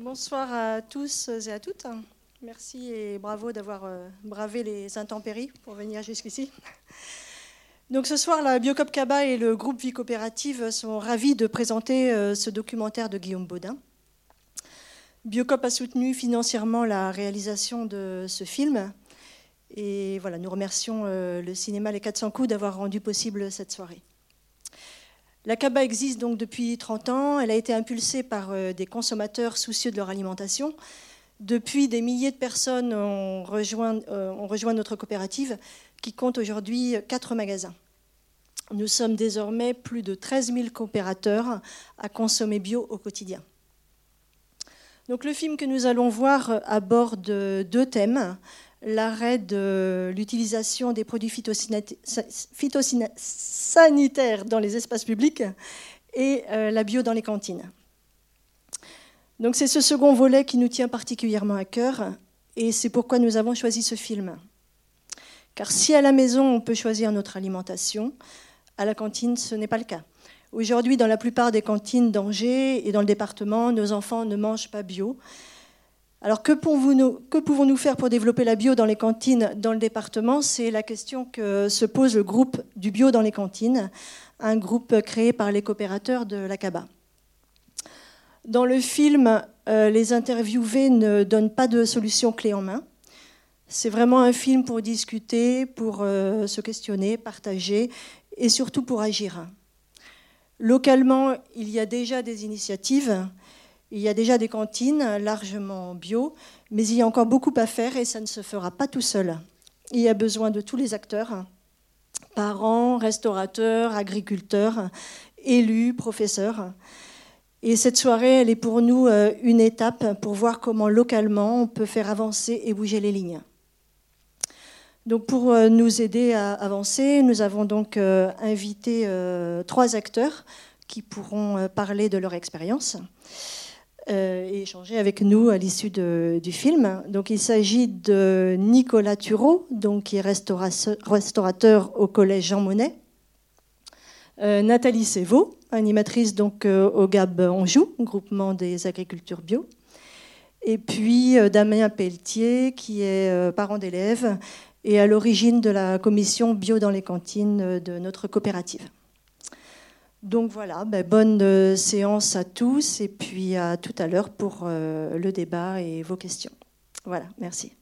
Bonsoir à tous et à toutes. Merci et bravo d'avoir euh, bravé les intempéries pour venir jusqu'ici. Ce soir, la Biocop Caba et le groupe Vie Coopérative sont ravis de présenter euh, ce documentaire de Guillaume Baudin. Biocop a soutenu financièrement la réalisation de ce film. Et nous remercions euh, le cinéma Les 400 coups d'avoir rendu possible cette soirée. La CABA existe donc depuis 30 ans. Elle a été impulsée par euh, des consommateurs soucieux de leur alimentation. Depuis, des milliers de personnes ont rejoint, euh, notre coopérative qui compte aujourd'hui quatre magasins. Nous sommes désormais plus de 13 000 coopérateurs à consommer bio au quotidien. Donc le film que nous allons voir aborde deux thèmes l'arrêt de l'utilisation des produits phytosanitaires dans les espaces publics et euh, la bio dans les cantines. Donc c'est ce second volet qui nous tient particulièrement à cœur et c'est pourquoi nous avons choisi ce film. Car si à la maison on peut choisir notre alimentation, à la cantine ce n'est pas le cas. Aujourd'hui, dans la plupart des cantines d'Angers et dans le département, nos enfants ne mangent pas bio alors que pouvons-nous faire pour développer la bio dans les cantines dans le département? C'est la question que se pose le groupe du bio dans les cantines, un groupe créé par les coopérateurs de la CABA. Dans le film, euh, les interviewés ne donnent pas de solution clé en main. C'est vraiment un film pour discuter, pour euh, se questionner, partager et surtout pour agir. Localement, il y a déjà des initiatives il y a déjà des cantines largement bio, mais il y a encore beaucoup à faire et ça ne se fera pas tout seul. Il y a besoin de tous les acteurs, parents, restaurateurs, agriculteurs, élus, professeurs. Et cette soirée, elle est pour nous euh, une étape pour voir comment localement on peut faire avancer et bouger les lignes. Donc pour euh, nous aider à avancer, nous avons donc euh, invité trois acteurs qui pourront parler de leur expérience. Euh, et échanger avec nous à l'issue du film. Donc, il s'agit de Nicolas Thureau, donc, qui est restaurateur au collège Jean Monnet. Euh, Nathalie Sévaux, animatrice donc, euh, au GAB Anjou, groupement des agricultures bio. Et puis Damien Pelletier, qui est parent d'élèves et à l'origine de la commission bio dans les cantines de notre coopérative. Donc voilà, ben, bonne euh, séance à tous et puis à tout à l'heure pour euh, le débat et vos questions. Voilà, merci.